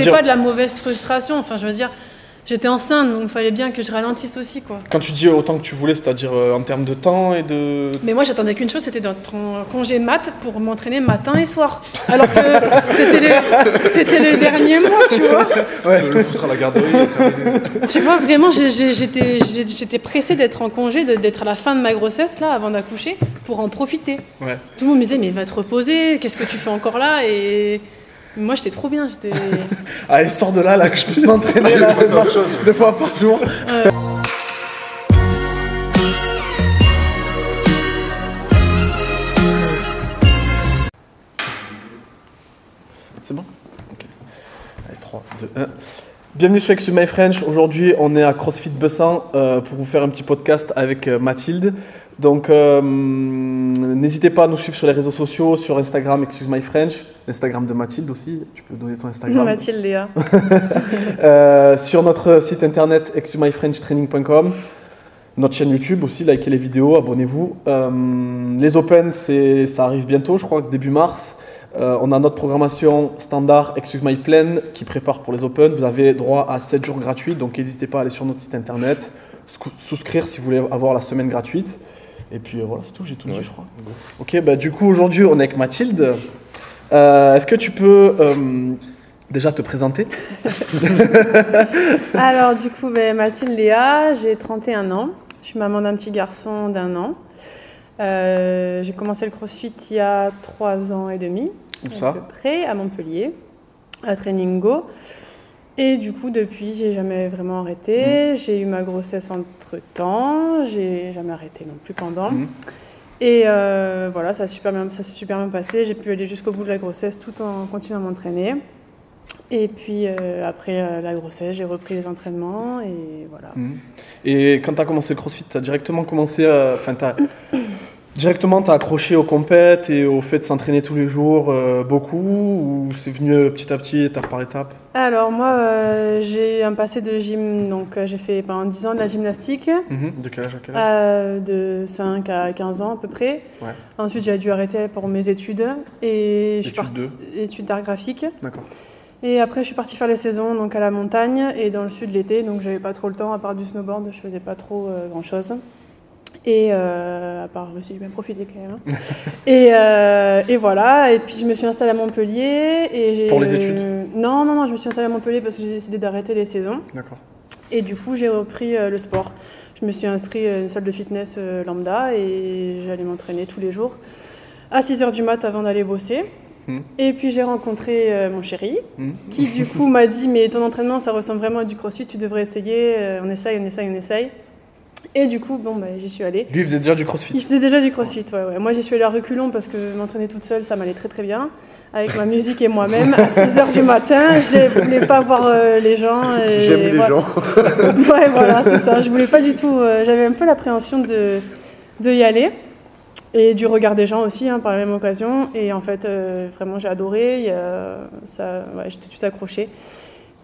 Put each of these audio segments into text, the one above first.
C'est pas de la mauvaise frustration. Enfin, je veux dire, j'étais enceinte, donc il fallait bien que je ralentisse aussi, quoi. Quand tu dis autant que tu voulais, c'est-à-dire euh, en termes de temps et de. Mais moi, j'attendais qu'une chose, c'était d'être en congé mat pour m'entraîner matin et soir. Alors que c'était les, c'était les derniers mois, tu vois. Ouais, le foutre à la garderie. Tu vois, vraiment, j'étais pressée d'être en congé, de- d'être à la fin de ma grossesse, là, avant d'accoucher, pour en profiter. Ouais. Tout le monde me disait, mais va te reposer, qu'est-ce que tu fais encore là Et moi, j'étais trop bien, j'étais... Allez, sors de là, là, que je puisse m'entraîner là, deux fois par jour. C'est bon? Ok. Allez, 3, 2, 1. Bienvenue sur Exu My French. Aujourd'hui, on est à CrossFit Bessan euh, pour vous faire un petit podcast avec euh, Mathilde. Donc, euh, n'hésitez pas à nous suivre sur les réseaux sociaux, sur Instagram Excuse My French, Instagram de Mathilde aussi. Tu peux donner ton Instagram. Mathilde Léa. Euh, sur notre site internet extremyfrenchtraining.com, notre chaîne YouTube aussi, likez les vidéos, abonnez-vous. Euh, les Open, c'est, ça arrive bientôt, je crois début mars. On a notre programmation standard Excuse My Plan qui prépare pour les Open. Vous avez droit à 7 jours gratuits, donc n'hésitez pas à aller sur notre site internet, sou- souscrire si vous voulez avoir la semaine gratuite. Et puis euh, voilà, c'est tout, j'ai tout dit, je crois. Ok, bah, du coup, aujourd'hui, on est avec Mathilde. Euh, est-ce que tu peux euh, déjà te présenter Alors, du coup, ben, Mathilde Léa, j'ai 31 ans. Je suis maman d'un petit garçon d'un an. Euh, j'ai commencé le crossfit il y a 3 ans et demi, Où à ça peu près, à Montpellier, à Training Go. Et du coup, depuis, j'ai jamais vraiment arrêté. J'ai eu ma grossesse entre temps. J'ai jamais arrêté non plus pendant. Mhm. Et euh, voilà, ça, a super bien- ça s'est super bien passé. J'ai pu aller jusqu'au bout de la grossesse tout en continuant à m'entraîner. Et puis euh, après euh, la grossesse, j'ai repris les entraînements et voilà. Mhm. Et quand tu as commencé le crossfit, tu as directement commencé à. Enfin, directement, tu as accroché aux compètes et au fait de s'entraîner tous les jours euh, beaucoup Ou c'est venu euh, petit à petit, étape par étape? Alors moi, euh, j'ai un passé de gym, donc euh, j'ai fait pendant 10 ans de la gymnastique, Mhm. De quel âge à quel âge? De 5 à 15 ans à peu près. Ouais. Ensuite, j'ai dû arrêter pour mes études et je suis partie études d'art graphique. D'accord. Et après, je suis partie faire les saisons donc à la montagne et dans le sud l'été, donc j'avais pas trop le temps à part du snowboard, je faisais pas trop grand chose. Et euh, à part aussi, j'ai bien profité quand même. hein. et, euh, et voilà, et puis je me suis installée à Montpellier. Et Pour les études Non, non, non, je me suis installée à Montpellier parce que j'ai décidé d'arrêter les saisons. D'accord. Et du coup, j'ai repris euh, le sport. Je me suis inscrite à une salle de fitness lambda et j'allais m'entraîner tous les jours à 6h du mat avant d'aller bosser. Mhm. Et puis j'ai rencontré euh, mon chéri Mhm. qui du coup m'a dit mais ton entraînement ça ressemble vraiment à du crossfit, tu devrais essayer, Euh, on essaye, on essaye, on essaye. Et du coup, bon, bah, j'y suis allée. Lui, il faisait déjà du Il crossfit. faisait déjà du crossfit, ouais, ouais. Moi, j'y suis allée à reculons parce que m'entraîner toute seule, ça m'allait très très bien. Avec ma musique et moi-même, à 6h du matin, je voulais pas voir euh, les gens. et J'aime les voilà. gens. Ouais, voilà, c'est ça. Je voulais pas du tout. euh, J'avais un peu l'appréhension de, de y aller. Et du regard des gens aussi, hein, par la même occasion. Et en fait, euh, vraiment, j'ai adoré. Il a- ça, ouais, J'étais tout accrochée.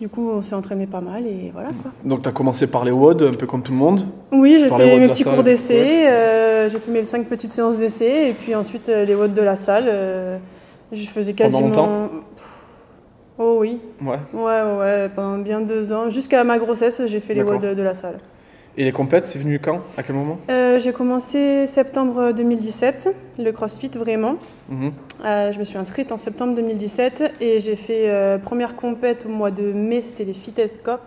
Du coup, on s'est entraîné pas mal et voilà quoi. Donc, tu as commencé par les WOD, un peu comme tout le monde. Oui, j'ai fait mes petits cours d'essai. euh, j'ai fait mes cinq petites séances d'essai. Et puis ensuite, euh, les watts de la salle. euh, je faisais Pendant quasiment. longtemps Pff, Oh oui. Ouais. Ouais, ouais, pendant bien deux ans. Jusqu'à ma grossesse, j'ai fait les de, de la salle. Et les compètes, c'est venu quand? À quel moment? Euh, j'ai commencé septembre 2017, le CrossFit vraiment. Mhm. Euh, je me suis inscrite en septembre 2017 et j'ai fait euh, première compète au mois de mai, c'était les Fitness Cup.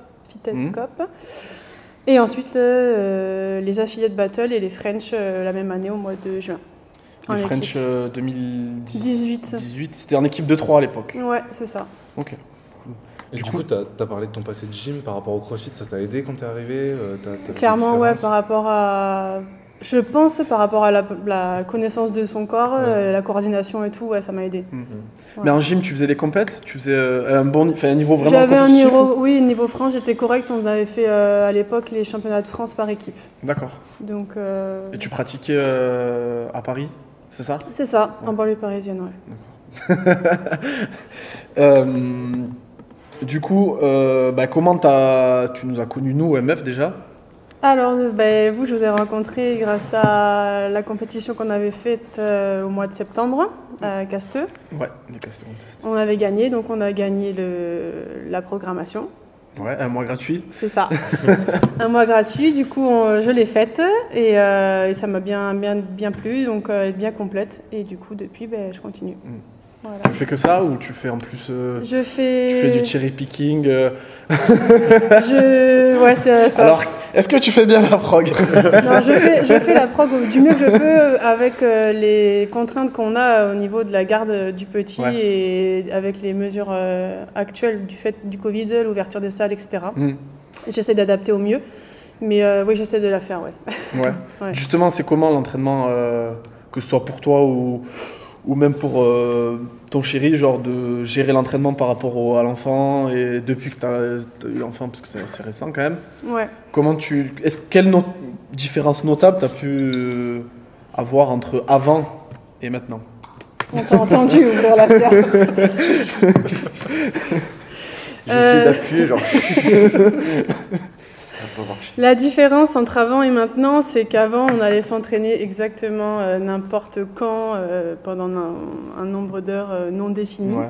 Cup. Et ensuite les Affiliate Battle et les French la même année au mois de juin. En Les French équipe. euh, 2018. 18. C'était en équipe de 3 à l'époque. Ouais, c'est ça. Ok. Et du coup, tu as, parlé de ton passé de gym par rapport au crossfit, ça t'a aidé quand t'es arrivé euh, Clairement, ouais, par rapport à. Je pense par rapport à la, la connaissance de son corps, euh, la coordination et tout, ouais, ça m'a aidé. Mhm. Ouais. Mais en gym, tu faisais les compètes? Tu faisais euh, un bon un niveau vraiment J'avais un niveau, oui, niveau France, j'étais correct. On avait fait euh, à l'époque les championnats de France par équipe. D'accord. Donc, euh, Et tu pratiquais euh, à Paris, c'est ça? C'est ça, en banlieue parisienne, ouais. Euh, Du coup, euh, bah, comment tu nous as connus, nous, MF déjà? Alors, ben, vous, je vous ai rencontré grâce à la compétition qu'on avait faite euh, au mois de septembre à Casteux. Ouais, les Casteux. On avait gagné, donc on a gagné le, la programmation. Ouais, un mois gratuit. C'est ça. un mois gratuit, du coup, on- je l'ai faite et, euh, et ça m'a bien, bien, bien plu, donc euh, est bien complète. Et du coup, depuis, ben, je continue. Mm. Voilà. Tu fais que ça ou tu fais en plus. euh, Je fais. Tu fais du cherry picking euh, Je... Ouais, c'est ça. Alors, est-ce que tu fais bien la prog? Non, je fais, je fais la prog du mieux que je peux avec euh, les contraintes qu'on a au niveau de la garde du petit Ouais. et avec les mesures euh, actuelles du fait du Covid, l'ouverture des salles, etc. Hmm, J'essaie d'adapter au mieux. Mais euh, oui, j'essaie de la faire, ouais. ouais. Ouais. Justement, c'est comment l'entraînement, euh, que ce soit pour toi ou, ou même pour euh, ton chéri, genre de gérer l'entraînement par rapport au- à l'enfant et depuis que tu as, eu l'enfant, parce que c'est c'est récent quand même. Ouais. Comment tu. Est-ce quelle no- différence notable tu as pu euh, avoir entre avant et maintenant? On t'a entendu ouvrir la essayé Euh. d'appuyer, genre. La différence entre avant et maintenant, c'est qu'avant, on allait s'entraîner exactement euh, n'importe quand, euh, pendant un, un nombre d'heures euh, non défini. Ouais.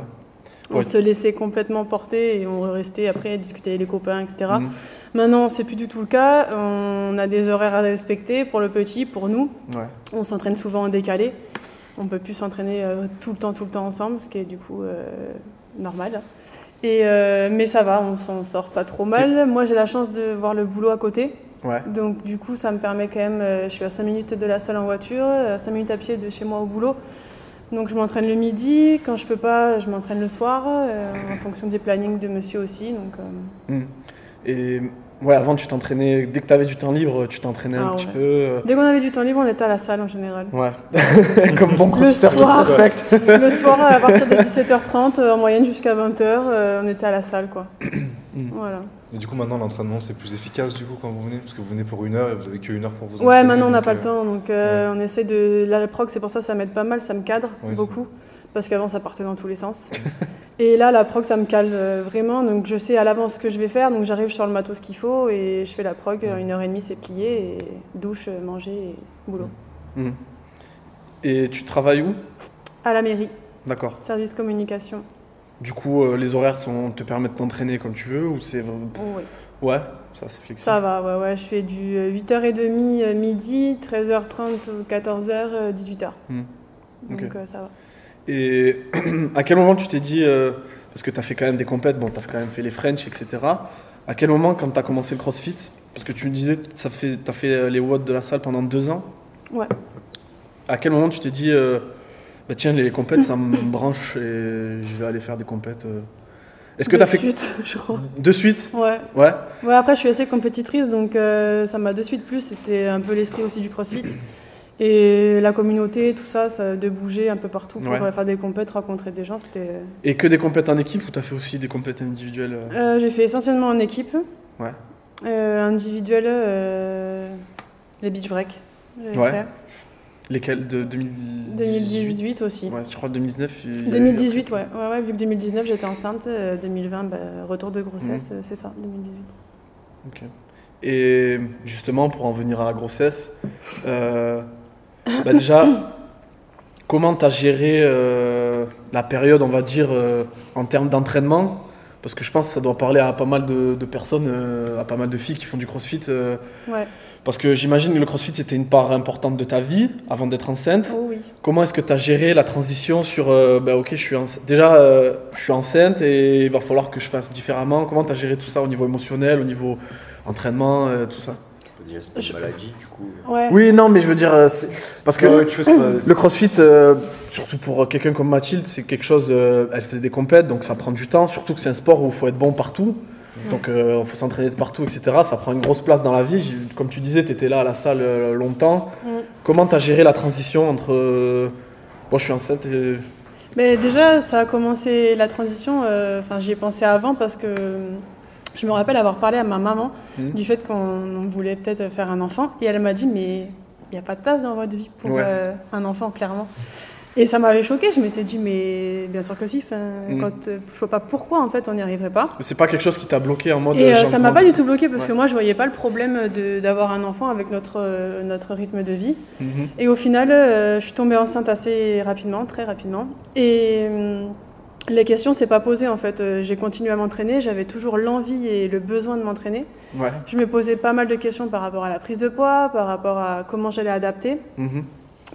On Ouais. se laissait complètement porter et on restait après discuter avec les copains, etc. Mhm. Maintenant, c'est plus du tout le cas. On a des horaires à respecter pour le petit, pour nous. Ouais. On s'entraîne souvent en décalé. On peut plus s'entraîner tout le temps, tout le temps ensemble, ce qui est du coup normal. Et, euh, mais ça va, on s'en sort pas trop mal. Moi, j'ai la chance de voir le boulot à côté. Ouais. Donc du coup, ça me permet quand même, euh, je suis à 5 minutes de la salle en voiture, à 5 minutes à pied de chez moi au boulot. Donc je m'entraîne le midi, quand je peux pas, je m'entraîne le soir, euh, en fonction du planning de monsieur aussi. Donc, Hmm. Et ouais, avant tu t'entraînais, dès que tu avais du temps libre, tu t'entraînais un Ah petit peu. euh, Dès qu'on avait du temps libre, on était à la salle en général. Ouais. Comme bon Le crossfitter qui se respecte. le soir, à partir de 17h30, euh, en moyenne jusqu'à 20h, on était à la salle. quoi. voilà. Et du coup, maintenant, l'entraînement, c'est plus efficace du coup quand vous venez Parce que vous venez pour une heure et vous avez qu'une heure pour vous Ouais, entraîner, maintenant on n'a pas euh, le temps, donc euh, on essaie de. La prog, c'est pour ça que ça m'aide pas mal, ça me cadre Ouais, beaucoup, parce qu'avant ça partait dans tous les sens. et là, la prog, ça me cale euh, vraiment, donc je sais à l'avance ce que je vais faire, donc j'arrive sur le matos qu'il faut et je fais la prog, euh, une heure et demie, c'est plié, et douche, euh, manger et boulot. Hmm. Et tu travailles où? À la mairie, D'accord. service communication. Du coup, euh, les horaires sont, te permettent d'entraîner comme tu veux ou c'est. Oh, ouais. Ouais, ça c'est flexible. Ça va, ouais, ouais, je fais du euh, 8h30 euh, midi, 13h30, 14h, 18h. Hmm. Donc euh, ça va. Et à quel moment tu t'es dit, euh, parce que tu as fait quand même des compètes, bon, tu as quand même fait les French, etc. À quel moment, quand tu as commencé le CrossFit, parce que tu me disais, tu as fait euh, les watts de la salle pendant deux ans, Ouais. à quel moment tu t'es dit, euh, bah, tiens, les compètes, ça me branche et je vais aller faire des compètes euh. Est-ce que De tu as fait suite, je crois. de suite? Ouais. Ouais. Ouais, après, je suis assez compétitrice, donc euh, ça m'a de suite plu. C'était un peu l'esprit aussi du crossfit. Et la communauté, tout ça, ça de bouger un peu partout pour Ouais. euh, faire des compètes, rencontrer des gens, c'était. Et que des compètes en équipe ou tu as fait aussi des compètes individuelles euh? J'ai fait essentiellement en équipe. Ouais. Euh, individuel, euh, les beach break. j'avais Ouais. fait. Lesquelles de 2018 2018 aussi. Ouais, je crois 2019. il y a eu- 2018, ouais. ouais. Ouais, vu que 2019, j'étais enceinte. euh, 2020, bah, retour de grossesse, Mhm. euh, c'est ça, 2018. Ok. Et justement, pour en venir à la grossesse, euh, bah déjà, comment tu as géré euh, la période, on va dire, euh, en termes d'entraînement? Parce que je pense que ça doit parler à pas mal de, de personnes, euh, à pas mal de filles qui font du crossfit. euh, Ouais. Parce que j'imagine que le crossfit, c'était une part importante de ta vie avant d'être enceinte. Oh oui. Comment est-ce que tu as géré la transition sur euh, bah, ok je suis ence- déjà euh, je suis enceinte et il va falloir que je fasse différemment comment tu as géré tout ça au niveau émotionnel au niveau entraînement euh, tout ça? Je- maladie, du coup. Ouais. oui non mais je veux dire c'est- parce que Ouais, ouais, pas- le crossfit euh, surtout pour quelqu'un comme Mathilde c'est quelque chose euh, elle faisait des compètes donc ça prend du temps surtout que c'est un sport où il faut être bon partout donc il faut s'entraîner de partout etc ça prend une grosse place dans la vie comme tu disais tu étais là à la salle euh, longtemps Mm. comment tu as géré la transition entre euh, moi je suis enceinte et Mais déjà, ça a commencé la transition. euh, Enfin, j'y ai pensé avant parce que euh, je me rappelle avoir parlé à ma maman Mhm. du fait qu'on on voulait peut-être faire un enfant. Et elle m'a dit, mais il n'y a pas de place dans votre vie pour Ouais. euh, un enfant, clairement. Et ça m'avait choqué, je m'étais dit, mais bien sûr que si, enfin, Mm. quand, euh, je vois pas pourquoi en fait on n'y arriverait pas. Mais c'est pas quelque chose qui t'a bloqué en mode. Et euh, ça m'a pas du tout bloqué parce que moi je voyais pas le problème d'avoir un enfant avec notre, euh, notre rythme de vie. Mhm. Et au final, euh, je suis tombée enceinte assez rapidement, très rapidement. Et les questions s'est pas posées en fait. J'ai continué à m'entraîner, j'avais toujours l'envie et le besoin de m'entraîner. Ouais. Je me posais pas mal de questions par rapport à la prise de poids, par rapport à comment j'allais adapter Mhm.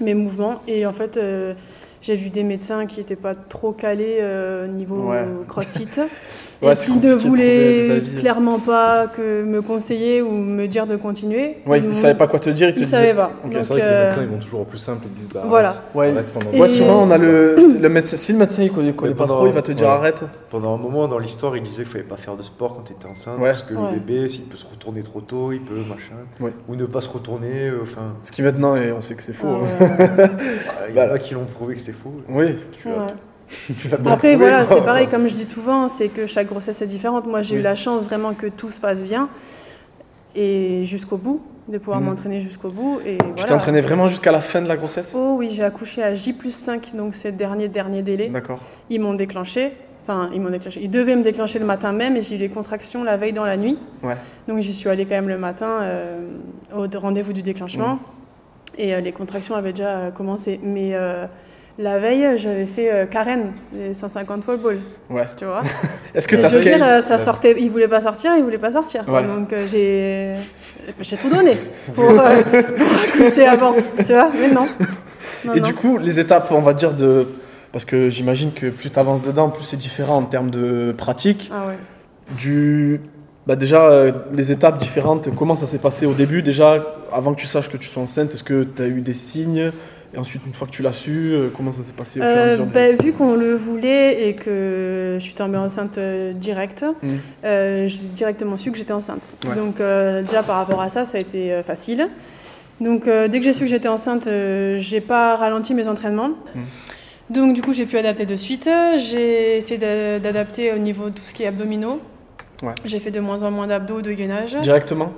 Mes mouvements. Et en fait, euh, j'ai vu des médecins qui n'étaient pas trop calés euh, niveau Ouais. crossfit. Ouais, et qui ne de avis. clairement pas que me conseiller ou me dire de continuer. Ouais, ils m'ont- savaient pas quoi te dire, ils te Ils disaient. savaient pas. Ok, Donc, C'est vrai que les euh, médecins ils vont toujours au plus simple, ils disent bah Voilà. arrête, Ouais. arrête pendant Et- Ouais, souvent on a le, le médecin. Si le médecin il connaît, connaît pas trop, il va te dire ouais. arrête. Pendant un moment dans l'histoire, il disait qu'il fallait pas faire de sport quand tu étais enceinte, Ouais. parce que Ouais. le bébé, s'il peut se retourner trop tôt, il peut machin, Ouais. ou ne pas se retourner. euh, Enfin, Ce qui maintenant, et on sait que c'est faux. ah hein. bah, il y en a qui l'ont prouvé que c'est faux. Oui. Tu Après, voilà, c'est pareil, comme je dis souvent, c'est que chaque grossesse est différente. Moi, j'ai Oui. eu la chance vraiment que tout se passe bien et jusqu'au bout, de pouvoir Mhm. m'entraîner jusqu'au bout. Et Tu voilà. t'es entraîné vraiment jusqu'à la fin de la grossesse? Oh oui, j'ai accouché à J plus 5, donc c'est le dernier, dernier délai. D'accord. Ils m'ont déclenché. Enfin, ils m'ont déclenché. Ils devaient me déclencher le matin même et j'ai eu les contractions la veille dans la nuit. Ouais. Donc j'y suis allée quand même le matin euh, au rendez-vous du déclenchement. Mhm. Et euh, les contractions avaient déjà euh, commencé. Mais euh, la veille, j'avais fait euh, Karen, les 150 fall ball, Ouais. tu vois? Est-ce que t'as je veux dire, euh, ça sortait, il voulait pas sortir, il voulait pas sortir. Ouais. Donc euh, j'ai, j'ai tout donné pour, euh, pour accoucher avant, tu vois? Mais non. Non, Et non. du coup, les étapes, on va dire de. Parce que j'imagine que plus tu avances dedans, plus c'est différent en termes de pratique. Ah ouais. Du. Bah déjà, euh, les étapes différentes, comment ça s'est passé au début? Déjà, avant que tu saches que tu sois enceinte, est-ce que tu as eu des signes? Et ensuite, une fois que tu l'as su, euh, comment ça s'est passé au fur et à Euh, mesure ben, vu qu'on le voulait et que je suis tombée enceinte euh, direct, Mhm. euh, j'ai directement su que j'étais enceinte. Ouais. Donc déjà par rapport à ça, ça a été facile. Donc dès que j'ai su que j'étais enceinte, j'ai pas ralenti mes entraînements. Mhm. Donc du coup j'ai pu adapter de suite. J'ai essayé d'a- d'adapter au niveau de tout ce qui est abdominaux. Ouais. J'ai fait de moins en moins d'abdos, de gainage. Directement?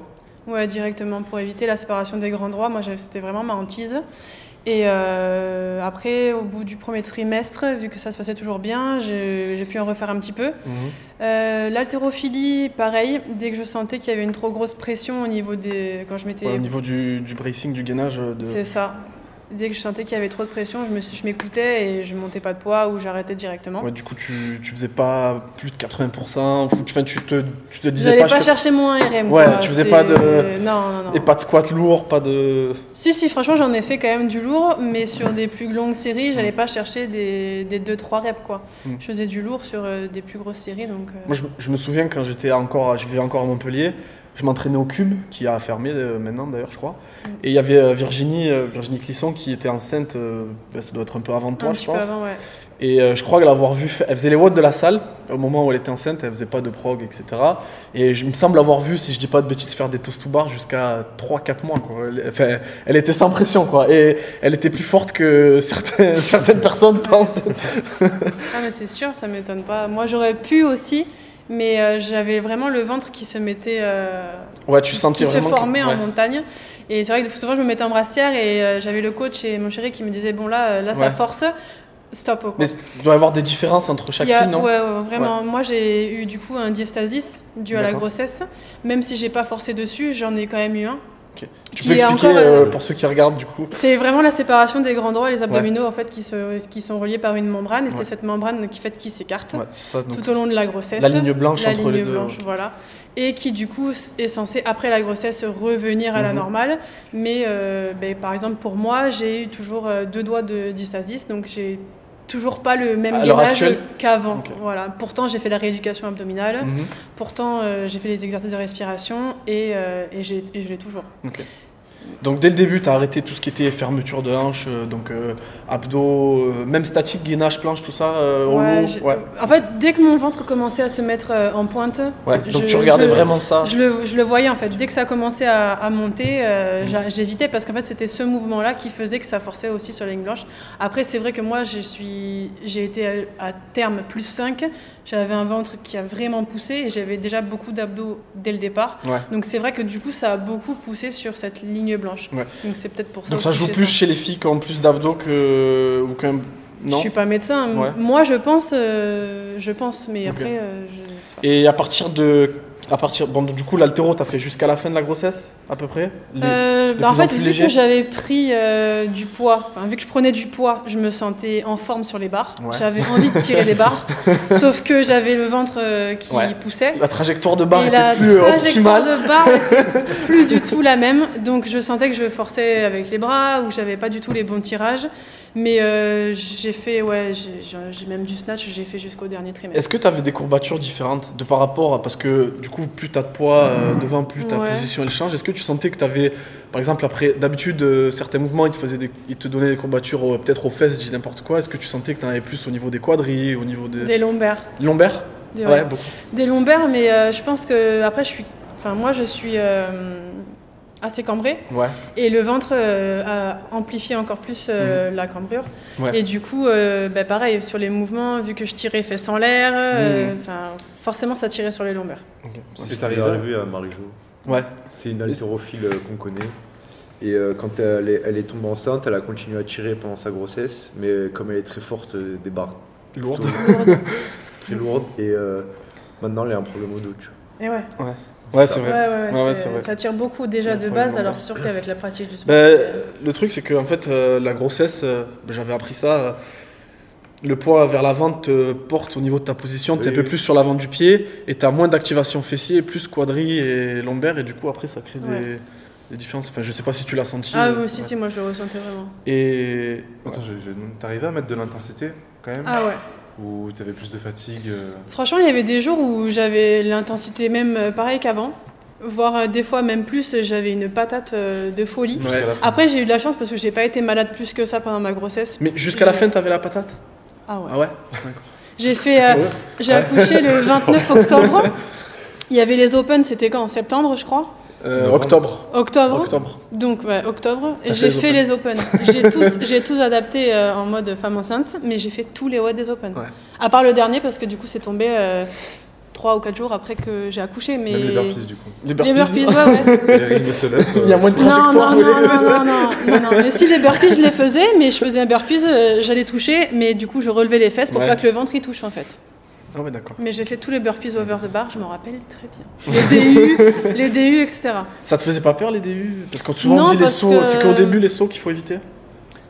Ouais, directement pour éviter la séparation des grands droits. Moi, c'était vraiment ma hantise. Et euh, après, au bout du premier trimestre, vu que ça se passait toujours bien, j'ai pu en refaire un petit peu. Euh, L'haltérophilie, pareil, dès que je sentais qu'il y avait une trop grosse pression au niveau des. Quand je m'étais. Ouais, Au niveau du, du bracing, du gainage. euh, De... C'est ça. Dès que je sentais qu'il y avait trop de pression, je me suis- je m'écoutais et je montais pas de poids ou j'arrêtais directement. Ouais, du coup, tu, tu faisais pas plus de 80%, ou tu, tu, te, tu te disais J'allais pas. pas, je fais- chercher mon RM. Ouais, quoi. tu faisais C'est- pas de- Non, non, non. Et pas de squat lourd, pas de. Si, si, franchement, j'en ai fait quand même du lourd, mais sur des plus longues séries, j'allais pas chercher des, des 2-3 reps, quoi. Mm. Je faisais du lourd sur euh, des plus grosses séries, donc... euh, Moi, je, me- je me souviens quand j'étais encore, je vivais encore à Montpellier, je m'entraînais au Cube, qui a fermé euh, maintenant d'ailleurs, je crois. Mm. Et il y avait euh, Virginie, euh, Virginie Clisson qui était enceinte, ben, ça doit être un peu avant toi, un je pense. avant, ouais. Et je crois l'avoir vu, fa- elle faisait les watts de la salle au moment où elle était enceinte, elle faisait pas de prog, etc. Et je me semble avoir vu, si je dis pas de bêtises, faire des toast to bar jusqu'à 3-4 mois. Quoi. Enfin, elle était sans pression, quoi. Et elle était plus forte que certaines, certaines personnes pensent. Ah, mais c'est sûr, ça m'étonne pas. Moi, j'aurais pu aussi, mais euh, j'avais vraiment le ventre qui se mettait... euh, Ouais, tu sentais qui se que- formait en montagne. Et c'est vrai que souvent, je me mettais en brassière et euh, j'avais le coach et mon chéri qui me disaient, bon, là, là ça force, stop. Quoi. Mais il doit y avoir des différences entre chaque a- fille, non? ouais, ouais, vraiment. Moi, j'ai eu du coup un diastasis dû à la grossesse. Même si j'ai pas forcé dessus, j'en ai quand même eu un. Tu peux expliquer encore, euh, euh, pour ceux qui regardent du coup C'est vraiment la séparation des grands droits et les abdominaux en fait qui, se, qui sont reliés par une membrane et Ouais. c'est cette membrane qui fait qui s'écarte Ouais, tout au long de la grossesse. la ligne blanche La entre ligne les deux. blanche, voilà. Et qui du coup est censée après la grossesse revenir à la Mhm. normale. Mais euh, ben, par exemple pour moi j'ai eu toujours euh, deux doigts de distasis donc j'ai toujours pas le même gainage qu'avant. Voilà. Pourtant j'ai fait la rééducation abdominale. Mhm. Pourtant, euh, j'ai fait les exercices de respiration et, euh, et, j'ai- et je l'ai toujours. Donc dès le début, tu as arrêté tout ce qui était fermeture de hanche, euh, donc euh, abdos, euh, même statique, gainage, planche, tout ça, au Ouais, j'ai- ouais. En fait, dès que mon ventre commençait à se mettre en pointe, Ouais, Donc je- tu regardais je- vraiment ça. je le, je le voyais en fait. Dès que ça commençait à, à monter, Mm. j'évitais parce qu'en fait, c'était ce mouvement-là qui faisait que ça forçait aussi sur la ligne blanche. Après, c'est vrai que moi, je suis, j'ai été à, à terme plus 5. J'avais un ventre qui a vraiment poussé et j'avais déjà beaucoup d'abdos dès le départ. Ouais. Donc c'est vrai que du coup, ça a beaucoup poussé sur cette ligne blanche. Ouais. Donc c'est peut-être pour ça. Donc ça joue plus chez les filles qui ont plus d'abdos que. ou qu'un. Je Non suis pas médecin. Ouais. Moi, je pense, euh, je pense, mais après, euh, je. Et à partir de. À partir, bon, du coup, l'altéro, t'as fait jusqu'à la fin de la grossesse, à peu près? Les- Euh, bah, en fait, vu que j'avais pris euh, du poids, enfin, vu que je prenais du poids, je me sentais en forme sur les barres. Ouais. J'avais envie de tirer des barres, sauf que j'avais le ventre euh, qui Ouais. poussait. La trajectoire de barre et était la plus trajectoire de barre était plus du tout la même. Donc je sentais que je forçais avec les bras ou j'avais pas du tout les bons tirages. Mais euh, j'ai fait, ouais, j'ai- même du snatch, j'ai fait jusqu'au dernier trimestre. Est-ce que tu avais des courbatures différentes de par rapport à. Parce que du coup, plus tu as de poids euh, devant, plus ta Ouais. position elle change. Est-ce que tu sentais que tu avais. Par exemple, après, d'habitude, euh, certains mouvements, ils te, faisaient des- ils te donnaient des courbatures peut-être aux fesses, je dis n'importe quoi. Est-ce que tu sentais que tu en avais plus au niveau des quadrilles, au niveau des. Des lombaires. lombaires Des- Ouais, ouais. beaucoup. Des lombaires, mais je pense que après je suis, enfin moi je suis assez cambrée Ouais. et le ventre euh, a amplifié encore plus euh, la cambrure. Mhm. Ouais. Et du coup, euh, bah, pareil sur les mouvements, vu que je tirais fesses en l'air, euh, Mhm. forcément ça tirait sur les lombaires. Ok. C'est arrivé arrivé à Marie-Jo. Ouais. C'est une haltérophile qu'on connaît. Et euh, quand elle est, elle est tombée enceinte, elle a continué à tirer pendant sa grossesse, mais comme elle est très forte, des barres Lourde. très lourdes, et euh, maintenant elle a un problème au dos. tu vois. Et ouais. Ouais, C'est Ouais, vrai. ouais, ouais, Ouais, ouais, c'est- c'est vrai. ça tire beaucoup déjà de base, alors c'est sûr qu'avec la pratique du sport. C'est- le truc, c'est que en fait, euh, la grossesse, euh, j'avais appris ça. euh, le poids vers l'avant te porte au niveau de ta position, tu es un Oui, peu oui. plus sur l'avant du pied et tu as moins d'activation fessier, plus quadrille et lombaire, et du coup, après, ça crée Ouais. des, des différences. Enfin, je sais pas si tu l'as senti. Ah oui, si, ouais. si, moi je le ressentais vraiment. Et. Attends, je- je- t'arrivais à mettre de l'intensité quand même? Ah ouais. Ou t'avais plus de fatigue euh, Franchement, il y avait des jours où j'avais l'intensité même euh, pareil qu'avant, voire euh, des fois même plus, j'avais une patate de folie. Ouais. Après, j'ai eu de la chance parce que j'ai pas été malade plus que ça pendant ma grossesse. Mais jusqu'à la fin, t'avais la patate? Ah ouais. Ah ouais? J'ai fait, euh, Ouais. j'ai accouché le 29 octobre. Il y avait les Open, c'était quand? En septembre, je crois. Euh. Octobre. Octobre. Octobre. Donc ouais, octobre. Et fait j'ai les fait les Open. J'ai tous, j'ai tous adapté euh, en mode femme enceinte, mais j'ai fait tous les watts des Open. Ouais. À part le dernier parce que du coup c'est tombé euh, trois ou quatre jours après que j'ai accouché. Mais Même les burpees du coup. Les Les burpees. ouais, ouais. Les rings muscle up, Il y a moins de Non, non, trajectoire. non, mais- non, non, non, non, non. Mais si les burpees, je les faisais, mais je faisais un burpees, euh, j'allais toucher, mais du coup, je relevais les fesses pour Ouais. pas que le ventre y touche en fait. Ah ouais, d'accord. Mais j'ai fait tous les burpees over the bar, je m'en rappelle très bien. Les DU, les DU, etc. Ça te faisait pas peur les DU Parce que souvent Non, on dit les sauts, que- c'est qu'au début les sauts qu'il faut éviter?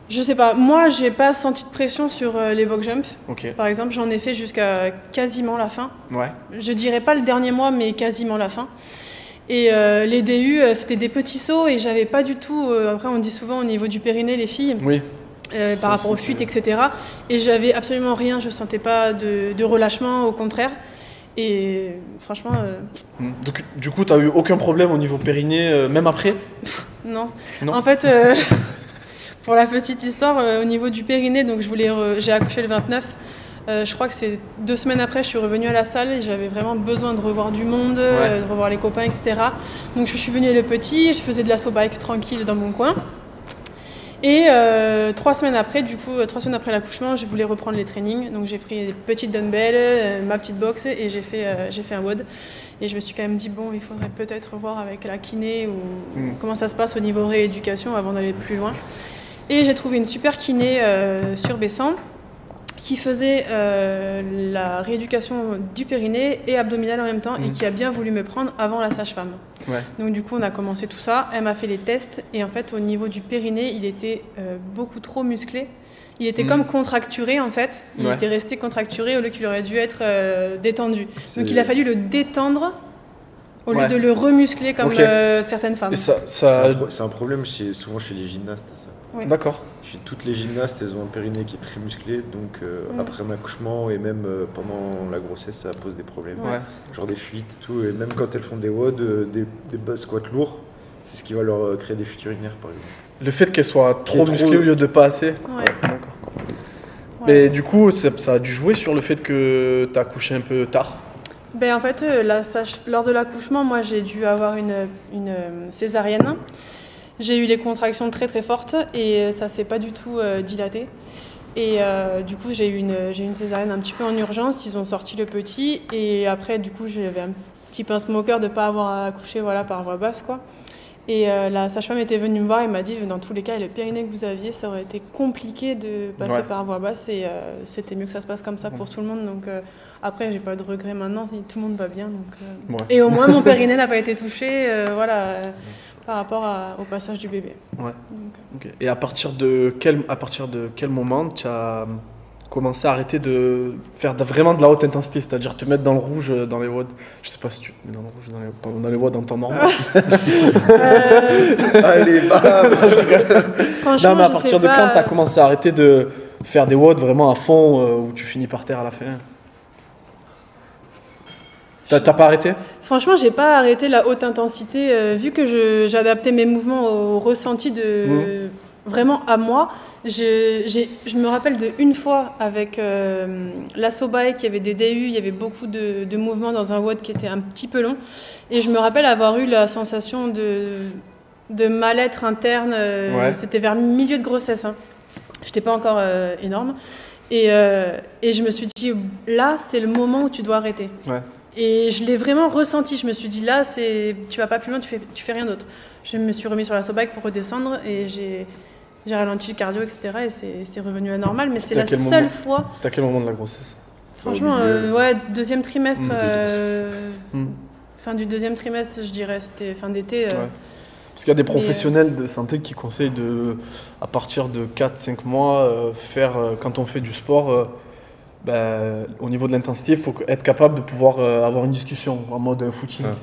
Je sais pas, moi, j'ai pas senti de pression sur euh, les box jump. Ok. Par exemple, j'en ai fait jusqu'à quasiment la fin. Ouais. Je dirais pas le dernier mois, mais quasiment la fin. Et euh, les DU, euh, c'était des petits sauts et j'avais pas du tout. euh, après, on dit souvent au niveau du périnée, les filles. Oui. Euh, par rapport aux fuites, etc. Et j'avais absolument rien, je sentais pas de, de relâchement, au contraire. Et franchement, euh, Mm. Donc, du coup, t'as eu aucun problème au niveau périnée, euh, même après? Non. Non. En fait, pour la petite histoire, au niveau du périnée, donc je voulais, j'ai accouché le 29. euh, je crois que c'est deux semaines après, je suis revenue à la salle et j'avais vraiment besoin de revoir du monde, de revoir les copains, etc. Donc je suis venue le petit, je faisais de l'assaut bike tranquille dans mon coin. Et euh, trois semaines après, du coup, euh, trois semaines après l'accouchement, je voulais reprendre les trainings. Donc j'ai pris des petites dumbbells, euh, ma petite box et j'ai fait, euh, j'ai fait un WOD. Et je me suis quand même dit, bon, il faudrait peut-être voir avec la kiné ou Mm. comment ça se passe au niveau rééducation avant d'aller plus loin. Et j'ai trouvé une super kiné euh, sur Bessan qui faisait euh, la rééducation du périnée et abdominal en même temps et Mm. qui a bien voulu me prendre avant la sage-femme. Ouais. Donc du coup, on a commencé tout ça. Elle m'a fait les tests et en fait, au niveau du périnée, il était euh, beaucoup trop musclé. Il était Mm. comme contracturé en fait. Il Ouais. était resté contracturé au lieu qu'il aurait dû être euh, détendu. Donc il a fallu le détendre au lieu Ouais. de le remuscler comme euh, certaines femmes. Ça. C'est un, pro- c'est un problème chez, souvent chez les gymnastes, ça. Oui. D'accord. Chez toutes les gymnastes, elles ont un périnée qui est très musclé, donc euh, Mm. après un accouchement et même euh, pendant la grossesse, ça pose des problèmes. Ouais. Genre des fuites et tout, et même quand elles font des WOD, euh, des, des bas squats lourds, c'est ce qui va leur créer des fuites urinaires par exemple. Le fait qu'elle soit trop trop- musclée au lieu de pas assez. Ouais. D'accord. Ouais. Mais du coup, ça, ça a dû jouer sur le fait que t'as accouché un peu tard. Ben, en fait, euh, lors de l'accouchement, moi, j'ai dû avoir une, une euh, césarienne. J'ai eu les contractions très très fortes et euh, ça s'est pas du tout dilaté. Et du coup, j'ai eu, une, une césarienne un petit peu en urgence. Ils ont sorti le petit. Et après, du coup, j'avais un petit pincement au cœur de ne pas avoir accouché voilà, par voie basse. Quoi. Et euh, la sage-femme était venue me voir et m'a dit dans tous les cas, le périnée que vous aviez, ça aurait été compliqué de passer Ouais. par voie basse et euh, c'était mieux que ça se passe comme ça pour tout le monde. Donc euh, après, j'ai pas de regrets maintenant, tout le monde va bien. Donc, euh, Ouais. Et au moins, mon périnée n'a pas été touché voilà, par rapport à- au passage du bébé. Ouais. Donc. Et à partir de quel, à partir de quel moment tu as commencé à arrêter de faire de- vraiment de la haute intensité, c'est-à-dire te mettre dans le rouge euh, dans les WOD Je sais pas si tu te mets dans le rouge dans les, pardon, dans les WOD en temps normal. Allez, bam. Franchement, non, mais à partir de pas, quand tu as commencé à arrêter de faire des WOD vraiment à fond euh, où tu finis par terre à la fin T'as pas arrêté? Franchement, j'ai pas arrêté la haute intensité euh, vu que j'adaptais mes mouvements au ressenti de Mhm. Vraiment à moi. Je, me rappelle de une fois avec euh, il y avait des DU, il y avait beaucoup de, de mouvements dans un WOD qui était un petit peu long, et je me rappelle avoir eu la sensation de, de mal-être interne. euh, Ouais. C'était vers milieu de grossesse. Hein. J'étais pas encore euh, énorme. Et, euh, et je me suis dit, là, c'est le moment où tu dois arrêter. Ouais. Et je l'ai vraiment ressenti. Je me suis dit, là, c'est, tu vas pas plus loin, tu fais, tu fais rien d'autre. Je me suis remis sur la bike pour redescendre et j'ai, j'ai ralenti le cardio, etc. Et c'est, c'est revenu à normal. Mais c'est la seule moment fois, C'était à quel moment de la grossesse franchement, milieu. euh, ouais, deuxième trimestre. Mm, euh, Mm. Fin du deuxième trimestre, je dirais. C'était fin d'été. euh, Ouais. Parce qu'il y a des professionnels de santé qui conseillent de, à partir de 4-5 mois, euh, faire, euh, quand on fait du sport, euh, ben, au niveau de l'intensité, il faut être capable de pouvoir euh, avoir une discussion en mode footing. Ah.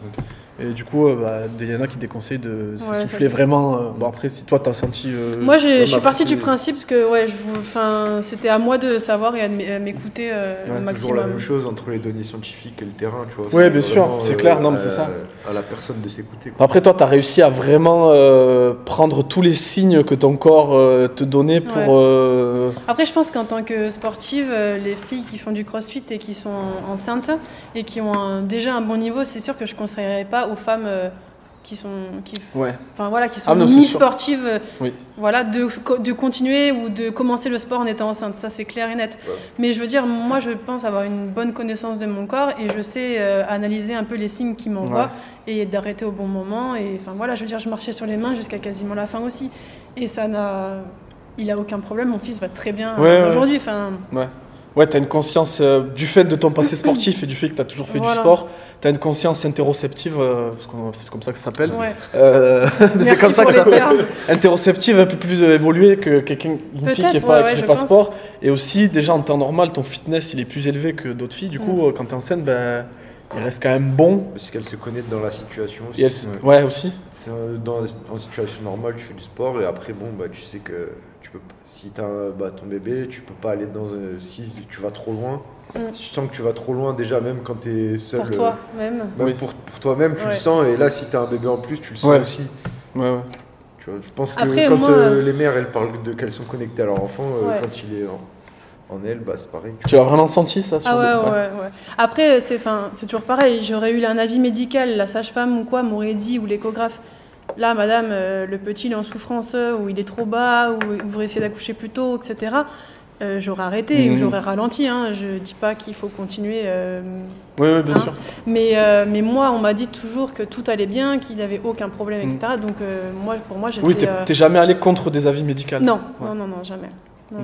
Et du coup, euh, bah, il y en a qui déconseillent de s'essouffler vraiment. euh, bon, après, si toi, tu as senti. euh, Moi, je suis partie du principe que ouais, je vous- enfin, c'était à moi de savoir et à m'écouter euh, Ouais, au Toujours maximum. la même chose entre les données scientifiques et le terrain, tu vois. Ouais, C'est bien sûr, c'est euh, clair, non, mais c'est ça. À la personne de s'écouter. Après, toi, tu as réussi à vraiment euh, prendre tous les signes que ton corps euh, te donnait pour. Ouais. Euh, Après, je pense qu'en tant que sportive, euh, les filles qui font du crossfit et qui sont enceintes et qui ont un- déjà un bon niveau, c'est sûr que je ne conseillerais pas aux femmes euh, qui sont, qui, Ouais. enfin, voilà, qui sont Ah non, euh, Oui. voilà, de, co- de continuer ou de commencer le sport en étant enceinte. Ça, c'est clair et net. Ouais. Mais je veux dire, moi, je pense avoir une bonne connaissance de mon corps et je sais euh, analyser un peu les signes qui m'envoient et d'arrêter au bon moment. Et enfin, voilà, je veux dire, je marchais sur les mains jusqu'à quasiment la fin aussi. Et ça n'a. Il a aucun problème, mon fils va très bien Ouais, ouais. aujourd'hui. Enfin, Ouais, tu as une conscience euh, du fait de ton passé sportif et du fait que tu as toujours fait Voilà. du sport, tu as une conscience interoceptive, euh, c'est comme ça que ça s'appelle. ouais. Euh, c'est comme ça que ça s'appelle. Interoceptive un peu plus euh, évoluée que quelqu'un, une fille qui Peut-être, n'est pas, ouais, qui ouais, pas sport. Et aussi, déjà en temps normal, ton fitness il est plus élevé que d'autres filles. Du coup, Mm. euh, quand tu es enceinte, ben, il reste quand même bon. Parce qu'elle se connaît dans la situation aussi. Et Ouais. ouais. aussi. Euh, dans en situation normale, tu fais du sport et après, bon, bah, tu sais que peux, si tu as bah, ton bébé, tu peux pas aller dans un. Si tu vas trop loin, Mm. si tu sens que tu vas trop loin déjà, même quand tu es seul. Pour euh, toi même. Même Oui. pour, pour toi-même, tu Ouais. le sens. Et là, si tu as un bébé en plus, tu le sens Ouais. aussi. Ouais, ouais. Tu vois, je pense que Après, quand moi, euh, euh, les mères, elles parlent de qu'elles sont connectées à leur enfant, euh, quand il est en, en elle, bah, c'est pareil. Tu as vraiment senti ça sur Ah ouais, le- ouais, ouais. Après, c'est toujours pareil. J'aurais eu un avis médical, la sage-femme ou quoi m'aurait dit, ou l'échographe. Là, madame, euh, le petit il est en souffrance, euh, ou il est trop bas, ou vous voudrait essayer d'accoucher plus tôt, etc. Euh, j'aurais arrêté Mhm. ou j'aurais ralenti. Hein. Je dis pas qu'il faut continuer. euh, Oui, oui, bien Hein sûr. mais, euh, mais moi, on m'a dit toujours que tout allait bien, qu'il n'avait aucun problème, Mhm. etc. Donc, euh, moi, pour moi, j'étais. Oui, t'es euh, jamais allé contre des avis médicaux. Non, Ouais. non, non, non, jamais. Non.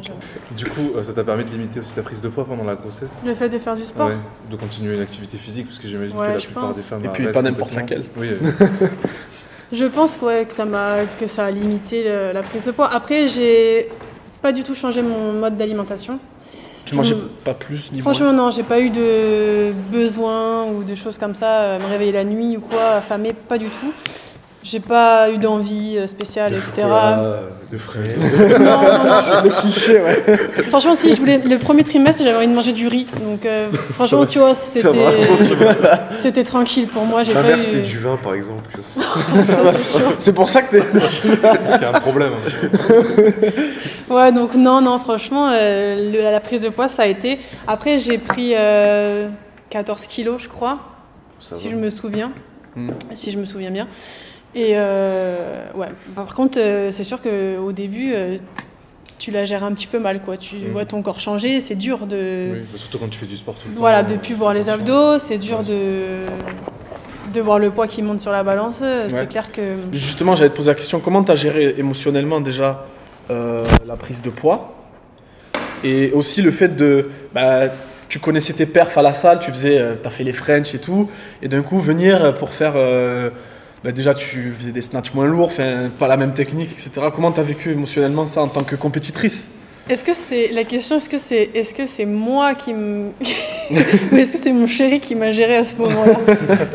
Du coup, ça t'a permis de limiter aussi ta prise de poids pendant la grossesse? Le fait de faire du sport? Ouais, de continuer une activité physique, parce que j'imagine Ouais, que la plupart pense. des femmes Et puis pas n'importe laquelle. Oui, euh, Je pense ouais, que, ça m'a, que ça a limité le- la prise de poids. Après, j'ai pas du tout changé mon mode d'alimentation. Tu mangeais pas plus Franchement, non, j'ai pas eu de besoin ou de choses comme ça, me réveiller la nuit ou quoi, affamée, pas du tout. J'ai pas eu d'envie euh, spéciale, De etc. de fraises. Non, non. Le cliché, ouais. Franchement, si je voulais le premier trimestre, j'avais envie de manger du riz. Donc, euh, franchement, va, tu vois, c'était, c'était tranquille pour moi. J'ai Ma pas mère, eu. c'était du vin, par exemple. C'est pour ça que t'es. c'est qu'il y a un problème. Ouais, donc non, non, franchement, euh, le- la prise de poids, ça a été. Après, j'ai pris euh, 14 kilos, je crois, Ça si va. je me souviens. Mm. Si je me souviens bien. Et euh, ouais, par contre, euh, c'est sûr qu'au début, euh, tu la gères un petit peu mal, quoi. Tu Mhm. vois ton corps changer, c'est dur de. Oui, bah, surtout quand tu fais du sport tout le temps. Voilà, de plus voir les abdos, c'est dur de, de voir le poids qui monte sur la balance. Ouais. C'est clair que. Justement, j'allais te poser la question comment tu as géré émotionnellement déjà la prise de poids? Et aussi le fait de. bah, tu connaissais tes perfs à la salle, tu faisais, as fait les French et tout, et d'un coup venir pour faire. Bah, déjà, tu faisais des snatchs moins lourds, pas la même technique, etc. Comment tu as vécu émotionnellement ça en tant que compétitrice? Est-ce que c'est la question Est-ce que c'est est-ce que c'est moi qui me ou est-ce que c'est mon chéri qui m'a géré à ce moment-là?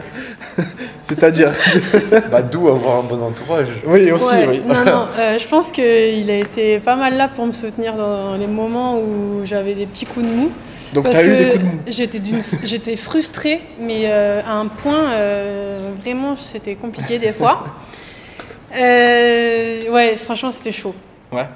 C'est-à-dire Bah, d'où avoir un bon entourage. Oui, aussi, Ouais, oui. Non, non, euh, je pense qu'il a été pas mal là pour me soutenir dans les moments où j'avais des petits coups de mou. Donc, Parce as eu des que coups de mou. j'étais frustrée, mais euh, à un point, euh, vraiment, c'était compliqué des fois. Euh, ouais, franchement, c'était chaud. Ouais.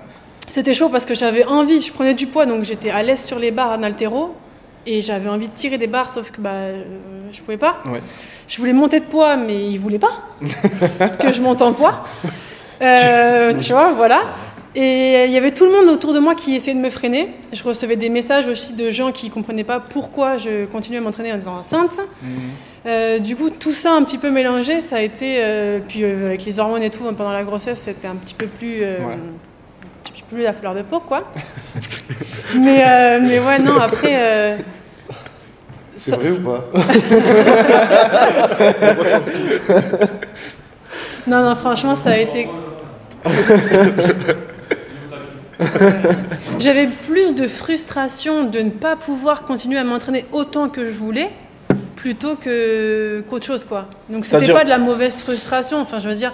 C'était chaud parce que j'avais envie, je prenais du poids, donc j'étais à l'aise sur les barres en altéro. Et j'avais envie de tirer des barres, sauf que bah, euh, je pouvais pas. Ouais. Je voulais monter de poids, mais il voulait pas que je monte en poids. Euh, tu vois, voilà. Et il y avait tout le monde autour de moi qui essayait de me freiner. Je recevais des messages aussi de gens qui comprenaient pas pourquoi je continuais à m'entraîner en étant enceinte. Mhm. Euh, du coup, tout ça un petit peu mélangé, ça a été. euh, puis avec les hormones et tout, hein, pendant la grossesse, c'était un petit peu plus. Ouais. Plus la fleur de peau, quoi. mais, euh, mais ouais, non, après. euh, C'est vrai ou pas Non, non, franchement, ça a été. J'avais plus de frustration de ne pas pouvoir continuer à m'entraîner autant que je voulais, plutôt que qu'autre chose, quoi. Donc c'était pas de la mauvaise frustration. Enfin, je veux dire,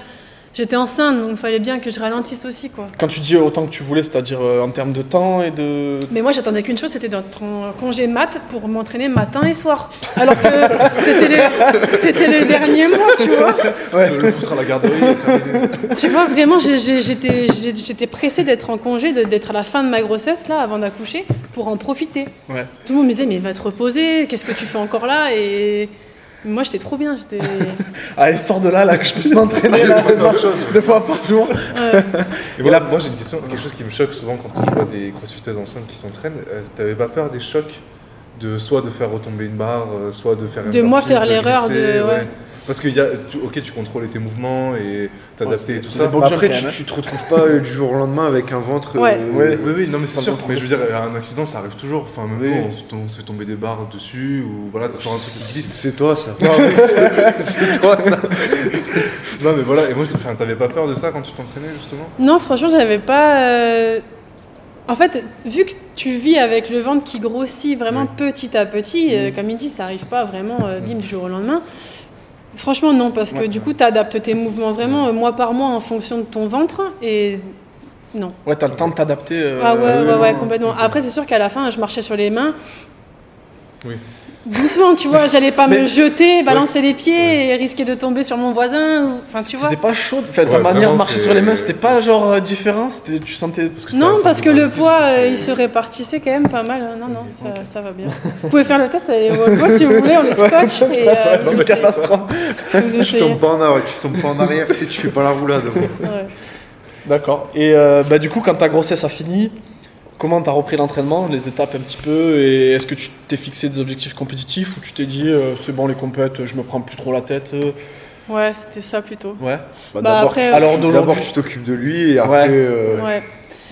j'étais enceinte, donc il fallait bien que je ralentisse aussi, quoi. Quand tu dis autant que tu voulais, c'est-à-dire euh, en termes de temps et de. Mais moi, j'attendais qu'une chose, c'était d'être en congé mat pour m'entraîner matin et soir. Alors que c'était le, c'était le dernier mois, tu vois. Le, le foutre à la garderie. Tu vois, vraiment, j'étais j'étais pressée d'être en congé, de- d'être à la fin de ma grossesse, là, avant d'accoucher, pour en profiter. Ouais. Tout le monde me disait, mais va te reposer, qu'est-ce que tu fais encore là? Et moi, j'étais trop bien. J'étais... Allez, sors de là, là, que je puisse m'entraîner là, deux fois par jour. Et voilà, moi j'ai une question, quelque chose qui me choque souvent quand je vois des crossfitteuses enceintes qui s'entraînent. Euh, T'avais pas peur des chocs de soit de faire retomber une barre, euh, soit de faire une De moi faire l'erreur de- ouais. Parce que y a, tu- ok, tu contrôlais tes mouvements et t'adaptais et tout ça. Bah, Après, tu, même, hein. tu te retrouves pas euh, du jour au lendemain avec un ventre. Ouais. euh, Ouais. Oui, oui, non, mais c'est sûr. Mais je veux dire, un accident, ça arrive toujours. Enfin, même Oui. on, se tom- on se fait tomber des barres dessus ou voilà, t'as toujours un truc qui glisse. C'est toi ça. C'est- toi ça. non, mais voilà. Et moi, je te- enfin, t'avais pas peur de ça quand tu t'entraînais justement? Non, franchement, j'avais pas. euh, En fait, vu que tu vis avec le ventre qui grossit vraiment Oui. petit à petit, euh, comme il dit, ça arrive pas vraiment euh, bim du jour au lendemain. Franchement, non, parce que Ouais. du coup, tu adaptes tes mouvements vraiment euh, mois par mois en fonction de ton ventre. Et non. Ouais, t'as le temps de t'adapter. euh, ah ouais, ouais, ouais, complètement. Après, c'est sûr qu'à la fin, je marchais sur les mains. Oui. Doucement, tu vois, j'allais pas Mais me jeter, balancer les pieds et risquer de tomber sur mon voisin. Ou... Enfin, tu vois. C'était pas chaud. Enfin, ta Ouais, manière de marcher sur les mains, c'était pas genre euh, différent. C'était, tu sentais. Parce que Non, parce que le poids, euh, il se répartissait quand même pas mal. hein. Non, non, ça, ça va bien. Vous pouvez faire le test, allez au Volvo si vous voulez, on les scotch. Et, ça va euh, être vous une catastrophe. Tu tombes pas en arrière, tu tombes pas en arrière, tu sais, tu fais pas la roulade. D'accord. Et euh, bah, du coup, quand ta grossesse a fini, comment t'as repris l'entraînement, les étapes un petit peu Et est-ce que tu t'es fixé des objectifs compétitifs ou tu t'es dit, euh, c'est bon, les compètes, je me prends plus trop la tête euh, Ouais, c'était ça plutôt. Ouais. Bah, Bah, d'abord, après, tu- Alors d'abord, d'aujourd'hui, tu t'occupes de lui et après. Ouais. euh, Ouais.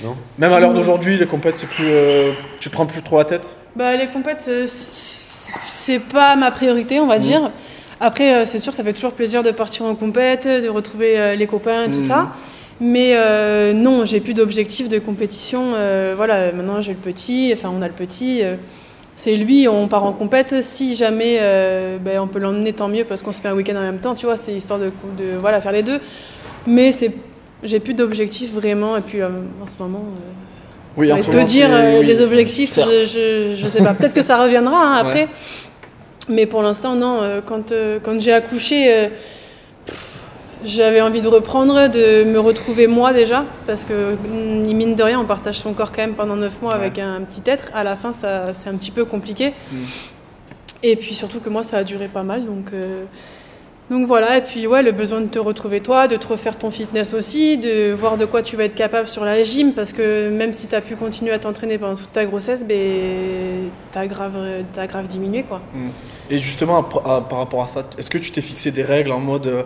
Non? Même à l'heure d'aujourd'hui, les compètes, c'est plus. euh, tu te prends plus trop la tête? Bah, les compètes, euh, c'est pas ma priorité, on va dire. Après, euh, c'est sûr, ça fait toujours plaisir de partir en compète, de retrouver euh, les copains, tout Mhm. ça. Mais euh, non, j'ai plus d'objectif de compétition. euh, voilà, maintenant j'ai le petit, enfin on a le petit. euh, c'est lui, on part en compète. Si jamais euh, ben, on peut l'emmener, tant mieux, parce qu'on se fait un week-end en même temps, tu vois, c'est histoire de, de voilà, faire les deux. Mais c'est, j'ai plus d'objectif vraiment. Et puis en ce moment, Oui, en ce te moment, dire oui, les objectifs, je, je sais pas. Peut-être que ça reviendra hein, après. Ouais. Mais pour l'instant, non. Quand, quand j'ai accouché, j'avais envie de reprendre, de me retrouver moi déjà. Parce que mm, mine de rien, on partage son corps quand même pendant 9 mois Ouais. avec un petit être. À la fin, ça, c'est un petit peu compliqué. Mm. Et puis surtout que moi, ça a duré pas mal. Donc. euh, Donc voilà, et puis ouais, le besoin de te retrouver toi, de te refaire ton fitness aussi, de voir de quoi tu vas être capable sur la gym, parce que même si tu as pu continuer à t'entraîner pendant toute ta grossesse, ben, tu as grave, t'as grave diminué quoi. Et justement, à- à- par rapport à ça, est-ce que tu t'es fixé des règles en mode, euh,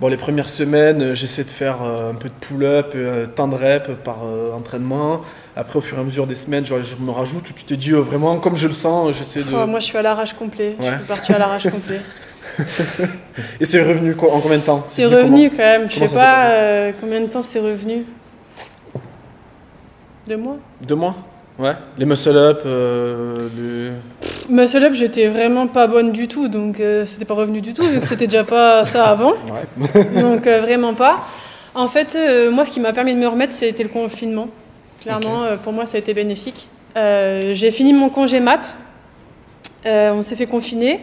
bon, les premières semaines, euh, j'essaie de faire euh, un peu de pull-up, euh, tant de reps par entraînement. Après, au fur et à mesure des semaines, genre, je me rajoute, ou tu t'es dit vraiment, comme je le sens, j'essaie de. Oh, moi je suis à l'arrache complet, je suis partie à l'arrache complet. Et c'est revenu quoi, en combien de temps C'est venu revenu quand même, je sais pas euh, combien de temps c'est revenu? Deux mois? Deux mois? Ouais. Les muscle-up, euh, le. Muscle up, j'étais vraiment pas bonne du tout, donc euh, c'était pas revenu du tout, vu que c'était déjà pas ça avant. Ouais. donc euh, vraiment pas. En fait, moi, ce qui m'a permis de me remettre, c'était le confinement. Clairement, pour moi, ça a été bénéfique. J'ai fini mon congé mat. On s'est fait confiner.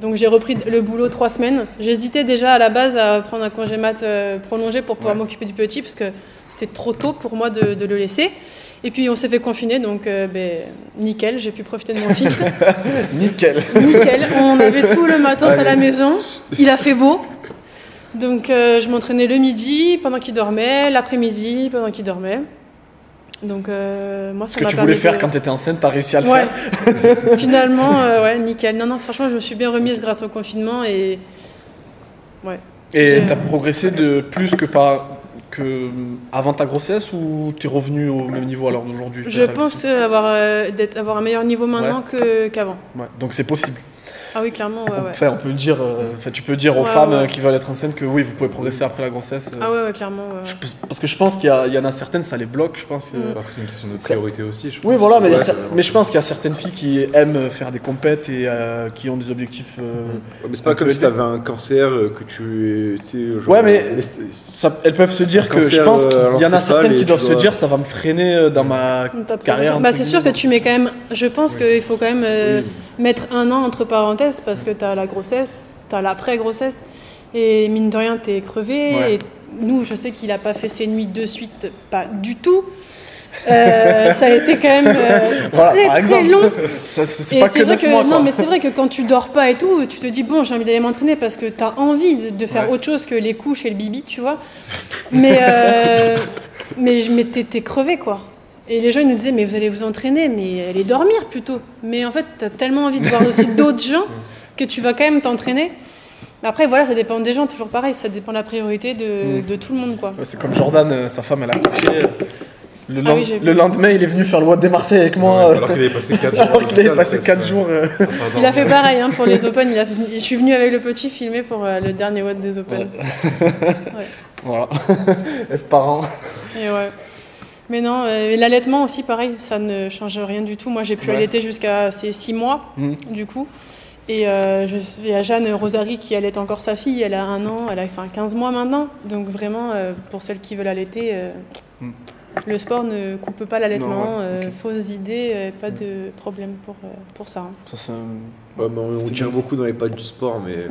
Donc j'ai repris le boulot trois semaines. J'hésitais déjà à la base à prendre un congé mat euh, prolongé pour pouvoir Ouais. m'occuper du petit parce que c'était trop tôt pour moi de, de le laisser. Et puis on s'est fait confiner, donc euh, ben, nickel, j'ai pu profiter de mon fils. Nickel. Nickel, on avait tout le matos à la maison. Il a fait beau. Donc euh, je m'entraînais le midi pendant qu'il dormait, l'après-midi pendant qu'il dormait. Donc euh, moi ça Ce que tu voulais faire de- quand tu étais enceinte, t'as réussi à le Ouais. faire. Finalement, euh, ouais, nickel. Non, non, franchement, je me suis bien remise grâce au confinement et ouais. Et J'ai- t'as progressé de plus que par que avant ta grossesse ou t'es revenu au même niveau l'heure d'aujourd'hui Je pense avoir, euh, avoir un meilleur niveau maintenant qu'avant. Ouais, donc c'est possible. Ah oui, clairement, ouais, ouais. Enfin, on peut dire, euh, enfin, tu peux dire aux Ouais, femmes ouais. euh, qui veulent être enceintes que oui, vous pouvez progresser après la grossesse. euh. Ah ouais, ouais, clairement. Je parce que je pense qu'il y, en a certaines, ça les bloque. Je pense. que- Mm. Après, c'est une question de priorité aussi, je pense. Oui, voilà, mais, il y a mais je pense qu'il y a certaines filles qui aiment faire des compètes et euh, qui ont des objectifs. euh, Ouais, mais c'est pas comme si t'avais un cancer que tu. tu sais, genre, Ouais, mais- ça- elles peuvent se dire que je pense qu'il y en a certaines qui doivent se dire ça va me freiner dans ma carrière. Bah, c'est sûr que tu mets quand même. Je pense qu'il faut quand même. Mettre un an entre parenthèses parce que tu as la grossesse, tu as l'après-grossesse et mine de rien, tu es crevé. Ouais. Et nous, je sais qu'il a pas fait ses nuits de suite, pas du tout. Euh, ça a été quand même euh, Voilà, très par très long. C'est vrai 9 que mois. non, mais c'est vrai que quand tu dors pas et tout, tu te dis bon, j'ai envie d'aller m'entraîner parce que tu as envie de, faire Ouais. autre chose que les couches et le bibi, tu vois. Mais euh, mais mais t'es crevé quoi. Et les gens ils nous disaient mais vous allez vous entraîner, mais allez dormir plutôt. Mais en fait, tu as tellement envie de voir aussi d'autres gens que tu vas quand même t'entraîner. Après voilà, ça dépend des gens, toujours pareil, ça dépend de la priorité de, Mm. de tout le monde quoi. Ouais, C'est comme Jordan, euh, sa femme, elle a accouché. euh, Le, Ah oui, le lendemain, il est venu faire le Watt des Marseille avec moi. Ouais, alors qu'il avait passé 4 jours. à alors qu'il avait l'hôpital, passé presque, 4 ouais. jours. euh, Il a fait pareil hein, pour les Open. Il a je suis venue avec le petit filmer pour euh, le dernier Watt des Open. Voilà. Être parent. Et ouais. Mais non, euh, l'allaitement aussi, pareil, ça ne change rien du tout. Moi, j'ai pu Ouais. allaiter jusqu'à ces 6 mois, Mhm. du coup. Et euh, je, il y a Jeanne Rosary qui allaite encore sa fille, elle a un an, elle a enfin 15 mois maintenant. Donc vraiment, euh, pour celles qui veulent allaiter, euh, Mhm. le sport ne coupe pas l'allaitement. Non, ouais, euh, ok. Fausses idées, euh, pas de problème pour, euh, pour ça. hein. Ça, un- Ouais, on, bien, beaucoup dans les pattes du sport, mais.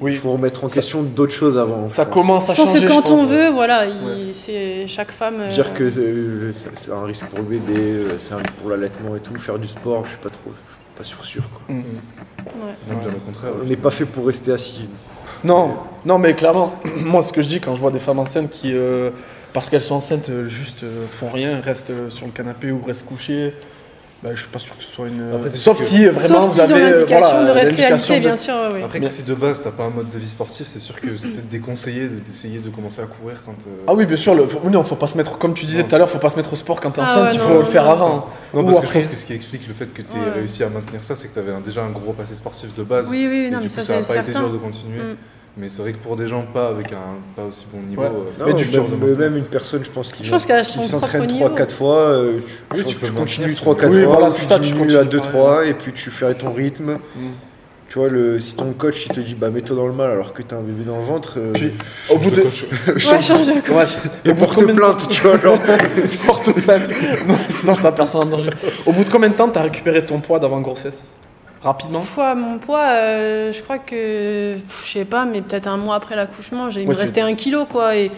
Ouais. il faut remettre en Ça- question d'autres choses avant. ça pense. commence à Je pense changer. que quand je on veut, voilà, il- Ouais. c'est chaque femme. euh, Dire que euh, c'est- c'est un risque pour le bébé, euh, c'est un risque pour l'allaitement et tout. Faire du sport, je suis pas trop, pas sûr sûr. Quoi. Mm. ouais. Non, bien au contraire. On n'est pas fait pour rester assis. Non, non, mais clairement, moi, ce que je dis quand je vois des femmes enceintes qui, euh, parce qu'elles sont enceintes, juste euh, font rien, restent sur le canapé ou restent couchées, bah, je suis pas sûr que ce soit une. Après, Sauf que- si euh, vraiment Sauf vous avez euh, l'indication voilà, de rester de- bien sûr. Après, Mais- si de base t'as pas un mode de vie sportif, c'est sûr que c'est peut-être déconseillé de- d'essayer de commencer à courir quand. euh, Ah oui, bien sûr, le, faut, non, faut pas se mettre, comme tu disais tout à l'heure, faut pas se mettre au sport quand t'es Ah enceinte, ouais, il faut non, le faire non, avant. Non, Ou parce que après. je pense que ce qui explique le fait que tu aies Ouais. réussi à maintenir ça, c'est que tu avais déjà un gros passé sportif de base. Oui, oui, Et non, du mais coup, ça, ça pas été certain. dur de continuer. Mais c'est vrai que pour des gens pas avec un pas aussi bon niveau, Ouais. euh, Non, du même, de maintenir. même une personne, je pense, qui, s'entraîne propre 3-4 niveau. fois, euh, tu, Oui, tu- tu continues maintenir, 3-4 Oui, fois, voilà, tu c'est ça, tu diminues à continues 2-3, et puis tu fais ton rythme. Mm. Tu vois, le, si ton coach il te dit bah mets-toi dans le mal alors que t'as un bébé dans le ventre, euh, Puis, au bout de. Ouais, change de Ouais, c'est- et de porte de plainte, tu vois, genre. porte plainte. Non, sinon ça personne en danger. Au bout de combien de temps t'as récupéré ton poids d'avant grossesse? Rapidement Fois, mon poids, euh, je crois que, pff, je sais pas, mais peut-être un mois après l'accouchement, j'ai- il Ouais, me restait un kilo, quoi. Et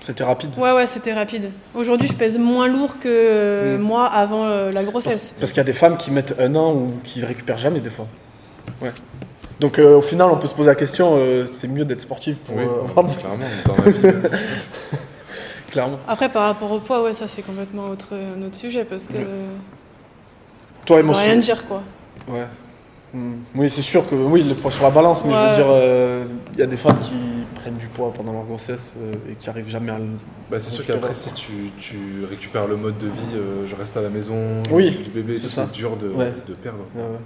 C'était rapide. ouais, ouais, c'était rapide. Aujourd'hui, je pèse moins lourd que euh, Mm. moi avant euh, la grossesse. parce qu'il y a des femmes qui mettent un an ou qui récupèrent jamais des fois. Donc euh, au final, on peut se poser la question, euh, c'est mieux d'être sportif pour Oui, euh, avoir clairement, dans la vie. clairement. Après, par rapport au poids, ouais, ça c'est complètement autre, un autre sujet parce que. Ouais. Toi, ça veut émotion. rien dire quoi. Ouais. Oui, c'est sûr que oui, le poids sur la balance, mais je veux dire, euh, il y a des femmes qui prennent du poids pendant leur grossesse euh, et qui arrivent jamais à le. Bah, c'est sûr qu'après, si tu, tu récupères le mode de vie, euh, je reste à la maison, Oui, du bébé, c'est tout, ça. c'est dur de, Ouais. de perdre. Ouais, ouais.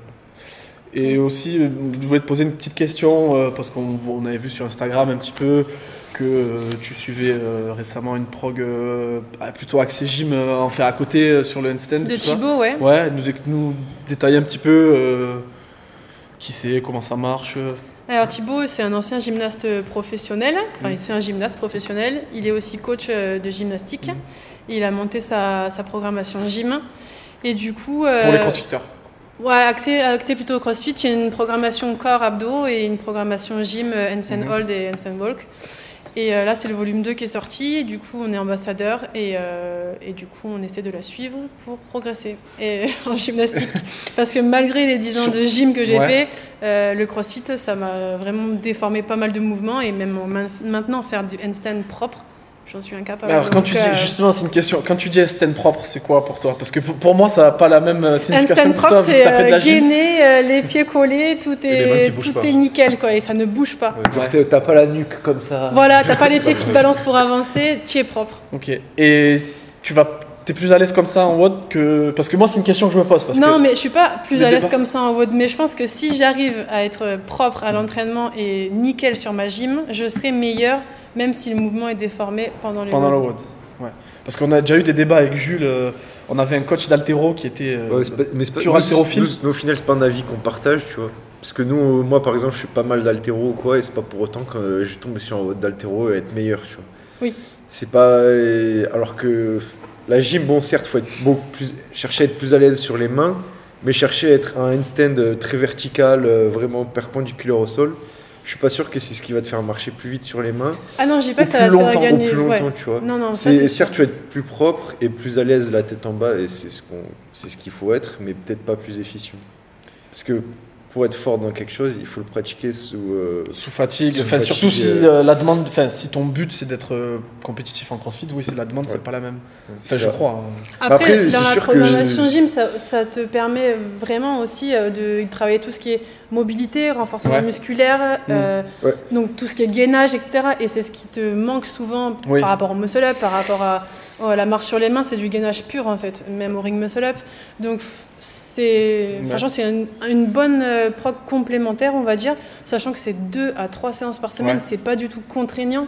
Et aussi, euh, je voulais te poser une petite question, euh, parce qu'on on avait vu sur Instagram un petit peu que euh, tu suivais euh, récemment une prog euh, ah, plutôt axée gym euh, en faire à côté euh, sur le handstand. De. Thibaut, ouais. Ouais, nous, nous détailler un petit peu euh, qui c'est, comment ça marche. euh. Alors Thibaut, c'est un ancien gymnaste professionnel. Enfin, c'est un gymnaste professionnel. Il est aussi coach euh, de gymnastique. Il a monté sa, sa programmation gym. Et du coup. euh, Pour les crossfitters. Ouais, axé, axé plutôt au crossfit. Il y a une programmation corps abdos et une programmation gym, euh, handstand Mhm. hold et handstand walk. Et euh, là, c'est le volume 2 qui est sorti. Et du coup, on est ambassadeur et, euh, et du coup, on essaie de la suivre pour progresser et, en gymnastique. Parce que malgré les 10 ans de gym que j'ai Ouais. fait, euh, le crossfit, ça m'a vraiment déformé pas mal de mouvements. Et même en main- maintenant, faire du handstand propre, j'en suis incapable. Alors, quand Donc, tu dis, euh, justement, c'est une question. Quand tu dis handstand propre, c'est quoi pour toi? Parce que pour, pour moi, ça n'a pas la même euh, signification pour toi, propre, c'est tu as fait de la euh, gym. gainer, euh, les pieds collés, tout est, tout pas. est nickel, quoi, et ça ne bouge pas. Ouais. Genre, t'es- t'as pas la nuque comme ça. Voilà, t'as pas les pieds qui balancent pour avancer, tu es propre. Ok. Et tu vas, es plus à l'aise comme ça en WOD que. Parce que moi, c'est une question que je me pose. Parce non, que... mais je suis pas plus à l'aise comme ça en WOD, mais je pense que si j'arrive à être propre à l'entraînement et nickel sur ma gym, je serai meilleure, même si le mouvement est déformé pendant le Pendant le. WOD. Ouais. Parce qu'on a déjà eu des débats avec Jules. euh, on avait un coach d'altéro qui était. euh, Ouais, pas- mais c'est pas, pur nous, c'est- haltérophile. nous, nous, au final, c'est pas un avis qu'on partage, tu vois. Parce que nous, euh, moi par exemple, je fais pas mal d'altéro ou quoi, et c'est pas pour autant que euh, je tombe sur un vote d'altéro et être meilleur, tu vois. Oui. C'est pas. euh, Alors que la gym, bon, certes, faut être beaucoup plus, chercher à être plus à l'aise sur les mains, mais chercher à être un handstand très vertical, vraiment perpendiculaire au sol. Je suis pas sûr que c'est ce qui va te faire marcher plus vite sur les mains Ah non, je dis pas que ça va te faire gagner. ou plus ouais. longtemps, tu vois. Non, non, ça certes, tu vas être plus propre et plus à l'aise la tête en bas, et c'est ce qu'on, c'est ce qu'il faut être, mais peut-être pas plus efficient. Parce que pour être fort dans quelque chose, il faut le pratiquer sous. euh, Sous fatigue, Sous enfin fatigue, surtout si euh. euh, la demande, enfin si ton but c'est d'être euh, compétitif en CrossFit, oui c'est la demande c'est pas la même. Enfin je crois. hein. Après, Après, dans la que programmation gym, ça, ça te permet vraiment aussi de travailler tout ce qui est mobilité, renforcement Ouais. Mm. musculaire, euh, Ouais. donc tout ce qui est gainage, etc. Et c'est ce qui te manque souvent Oui. par rapport au muscle up, par rapport à, à la marche sur les mains, c'est du gainage pur en fait, même au ring muscle up. Donc c'est, franchement, c'est une, une bonne euh, prog complémentaire, on va dire, sachant que c'est deux à trois séances par semaine, c'est pas du tout contraignant.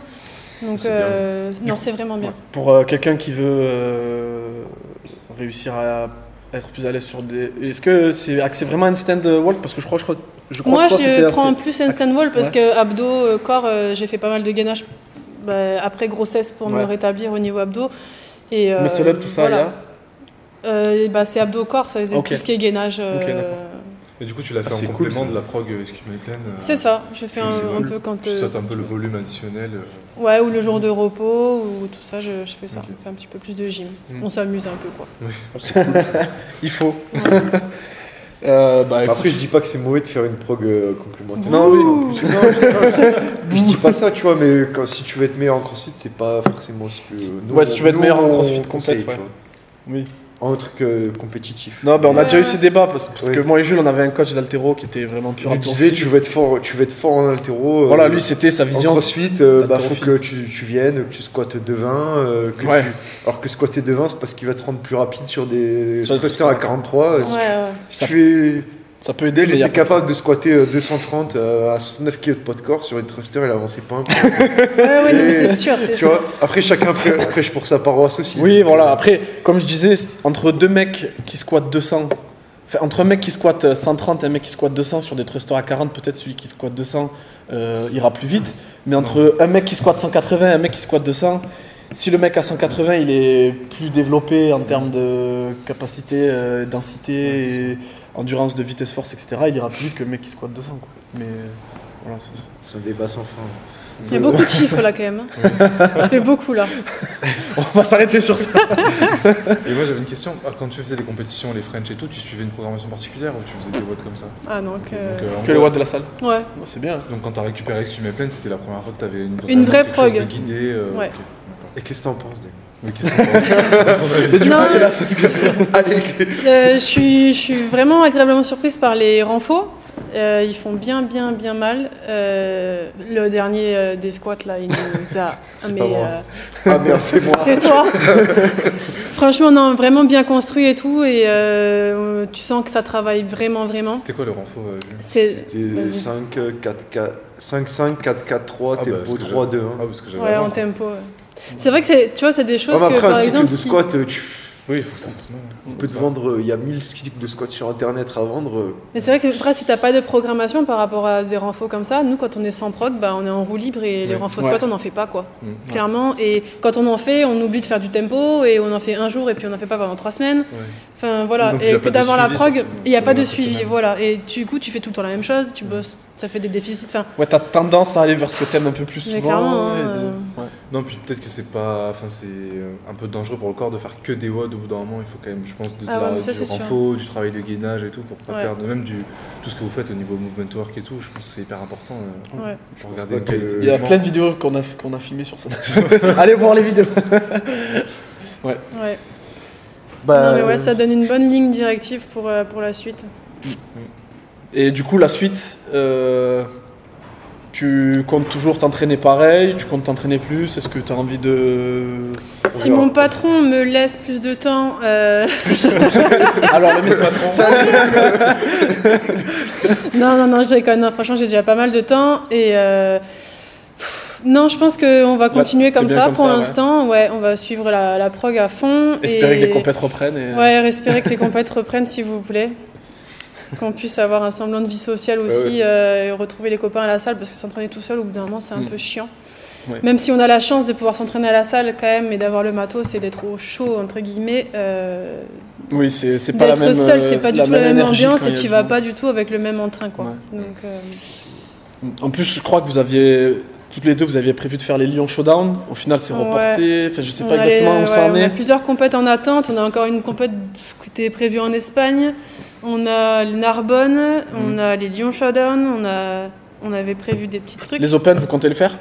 Donc euh, non, c'est vraiment bien. Pour euh, quelqu'un qui veut euh, réussir à être plus à l'aise sur des. Est-ce que c'est axé vraiment handstand walk Parce que je crois, je crois, je crois Moi, que toi, c'était je un prends sta- plus handstand wall parce Ouais. que abdos, corps, j'ai fait pas mal de gainage bah, après grossesse pour me rétablir au niveau abdos. Et, up, tout ça, voilà. il y a bah, c'est abdos corps, ça Ok. tout ce qui est gainage. euh, Ok, d'accord. Mais du coup, tu l'as fait Ah, c'est en cool, complément ça. de la prog euh, Escume Pleine. euh, c'est ça, je fais un, peu quand. Tu euh, sautes un peu le volume additionnel. euh, ouais, ou le jour de repos, ou tout ça, je, je fais ça. Ok. Je fais un petit peu plus de gym. Mm. On s'amuse un peu, quoi. Il faut. Euh, bah, écoute, Après, je dis pas que c'est mauvais de faire une prog euh, complémentaire. Non, oui. Non, je, dis pas ça, tu vois, mais quand, si tu veux être meilleur en crossfit, c'est pas forcément ce que. nous, Ouais, si tu veux être meilleur en on crossfit complète, tu ouais. vois. oui. En truc euh, compétitif. Non, ben on a Ouais. déjà eu ces débats parce, que moi et Jules, on avait un coach d'altéro qui était vraiment pur Tu haltérophile. disais, tu veux être fort, tu veux être fort en altéro. euh, Voilà, lui, c'était sa En vision. crossfit, euh, bah, faut d'haltérophile. que tu, tu viennes, que tu squattes devant. euh, que Ouais. tu- Alors que squatter devant, c'est parce qu'il va te rendre plus rapide sur des des thrusters à thrusters. 43. euh, Ouais, si ouais. tu- Ça- si tu es Ça peut aider, Il mais était capable de squatter euh, 230 euh, à 9 kg de poids de corps sur une thruster, il avançait pas un peu. Mais c'est sûr, tu sûr. vois, après chacun prê- prêche pour sa paroisse aussi. Oui, voilà. Après, comme je disais, entre deux mecs qui squattent 200, enfin, entre un mec qui squatte euh, 130 et un mec qui squatte 200 sur des thrusters à 40, peut-être celui qui squatte 200 euh, ira plus vite. Mais entre un mec qui squatte 180 et un mec qui squatte 200, si le mec à 180 il est plus développé en termes de capacité, euh, densité, endurance de vitesse force, etc., il ira plus vite que le mec qui squatte 200. Quoi. Mais Voilà, ça, c'est- un débat sans fin. Il y a beaucoup de chiffres là quand même. hein. Ça fait beaucoup là. On va s'arrêter sur ça. Et moi j'avais une question, Ah, quand tu faisais des compétitions, les French et tout, tu suivais une programmation particulière ou tu faisais des votes comme ça? Ah non, que... Donc, euh, Que le watt de la salle. Ouais. Oh, c'est bien. donc quand t'as récupéré que tu mets pleine, c'était la première fois que t'avais une, Une vraie prog. de guidé. euh, Ouais. Et qu'est-ce que t'en penses, Dave? Mais qu'est-ce que Et du Non, coup, c'est là. Allez, Euh, je, suis, je suis vraiment agréablement surprise par les renforts. Euh, ils font bien, bien, bien mal. Euh, le dernier euh, des squats, là, il nous a... Mais, euh, ah merde, c'est moi. c'est toi Franchement, non, vraiment bien construit et tout. Et euh, tu sens que ça travaille vraiment, vraiment. C'était quoi le renfort euh. C'était vas-y. 5, 4, 4, 5, 5, 4, 4, 3, Ah, bah, tempo que 3, 2, 1. Ah, parce que Ouais, en quoi. tempo. ouais. C'est vrai que c'est, tu vois, c'est des choses Ouais, mais que, après, un par cycle exemple, de si- squat, euh, tu Oui, il faut que ça fasse mal. tu peux te vendre, euh, il y a 1000 cycles de squat sur internet à vendre. euh, Mais c'est vrai que après, si t'as pas de programmation par rapport à des renfos comme ça, nous, quand on est sans prog, bah, on est en roue libre et les renfos Ouais. squat, on n'en fait pas, quoi. Mm. Clairement. Et quand on en fait, on oublie de faire du tempo et on en fait un jour et puis on n'en fait pas pendant trois semaines. Ouais. Enfin, voilà. Donc, et de d'avoir la prog, il n'y a pas de suivi, voilà. Et du coup, tu fais tout le temps la même chose, tu bosses, ça fait des déficits. Enfin, Ouais, t'as tendance à aller vers ce que t'aimes un peu plus Mais souvent. clairement, ouais, hein, de- euh. Non, puis peut-être que c'est pas. Enfin, c'est euh, un peu dangereux pour le corps de faire que des WOD au bout d'un moment. Il faut quand même, je pense, de, Ah ouais, la- ça, du c'est sûr. renfo, du travail de gainage et tout pour pas Ouais. perdre. Même du, tout ce que vous faites au niveau movement work et tout, je pense que c'est hyper important. euh, ouais. pense que- Il y a plein de vidéos qu'on a, qu'on a filmées sur ça. Allez voir les vidéos. ouais. Bah, non, mais ouais, ça donne une bonne ligne directive pour, euh, pour la suite. Et du coup, la suite, euh, tu comptes toujours t'entraîner pareil Tu comptes t'entraîner plus Est-ce que tu as envie de. Si mon patron me laisse plus de temps, euh, Alors, le message Non, non, non, je déconne. Non, franchement, j'ai déjà pas mal de temps. Et euh, pff, non, je pense qu'on va continuer comme ça comme pour ouais. l'instant. Ouais. on va suivre la, la prog à fond. Espérer et... que les compètes reprennent. Et... Ouais, espérer que les compètes reprennent, s'il vous plaît. Qu'on puisse avoir un semblant de vie sociale aussi, euh, et retrouver les copains à la salle, parce que s'entraîner tout seul, au bout d'un moment, c'est un Mm. peu chiant. Ouais. Même si on a la chance de pouvoir s'entraîner à la salle quand même, et d'avoir le matos et d'être au chaud, entre guillemets, euh, Oui, c'est c'est pas la d'être même. seul, c'est euh, pas du tout la même ambiance et tu vas pas du tout avec le même entrain, quoi. Ouais. Donc, euh, En plus, je crois que vous aviez. Toutes les deux, vous aviez prévu de faire les Lyon Showdown. Au final, c'est Ouais. reporté. Enfin, je sais On pas les- exactement où ça en On a est. plusieurs compètes en attente. On a encore une compète qui était prévue en Espagne. On a le Narbonne. On a les Lyon Showdown. On, a... on avait prévu des petits trucs. Les Open, vous comptez le faire?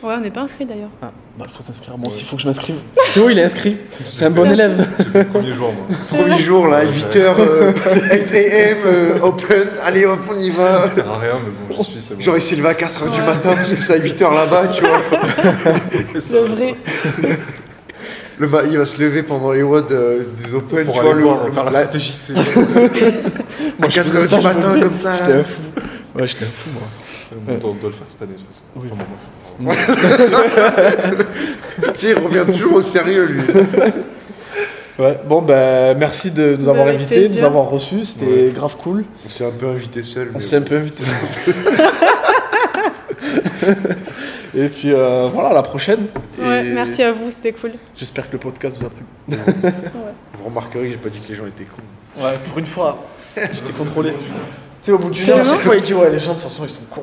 Ouais, on n'est pas inscrit d'ailleurs. Ah, bah, il faut s'inscrire. Moi aussi, il faut que je m'inscrive. Théo, il est inscrit. C'est un bon élève. Premier jour, moi. Premier jour, là, 8h, 8 am, euh, open, allez hop, on y va. Ça sert à rien, mais bon, j'y suis, c'est bon. Genre, il s'est levé à 4h du matin parce que c'est à 8h là-bas, tu vois. Le vrai. Le il va se lever pendant les WOD euh, des Open, Pour tu aller vois, voir, le, faire la la- stratégie, tu sais. à 4h du matin, comme ça. J'étais un fou. Ouais, j'étais un fou, moi. On doit, on doit le faire cette année, toute façon. Oui. Enfin, bon, bref. Tu sais, il revient toujours au sérieux, lui. Ouais, bon, ben, merci de nous avoir Avec invités, de nous avoir reçus. C'était Ouais. grave cool. On s'est un peu invité seul. On s'est un peu invités. Et puis euh, voilà, à la prochaine. Ouais, Et merci à vous, c'était cool. J'espère que le podcast vous a plu. Vous remarquerez que j'ai pas dit que les gens étaient cons. Ouais, pour une fois, j'étais contrôlé. Tu sais, au bout C'est heure, il dit Ouais, les gens, de toute façon, ils sont cons.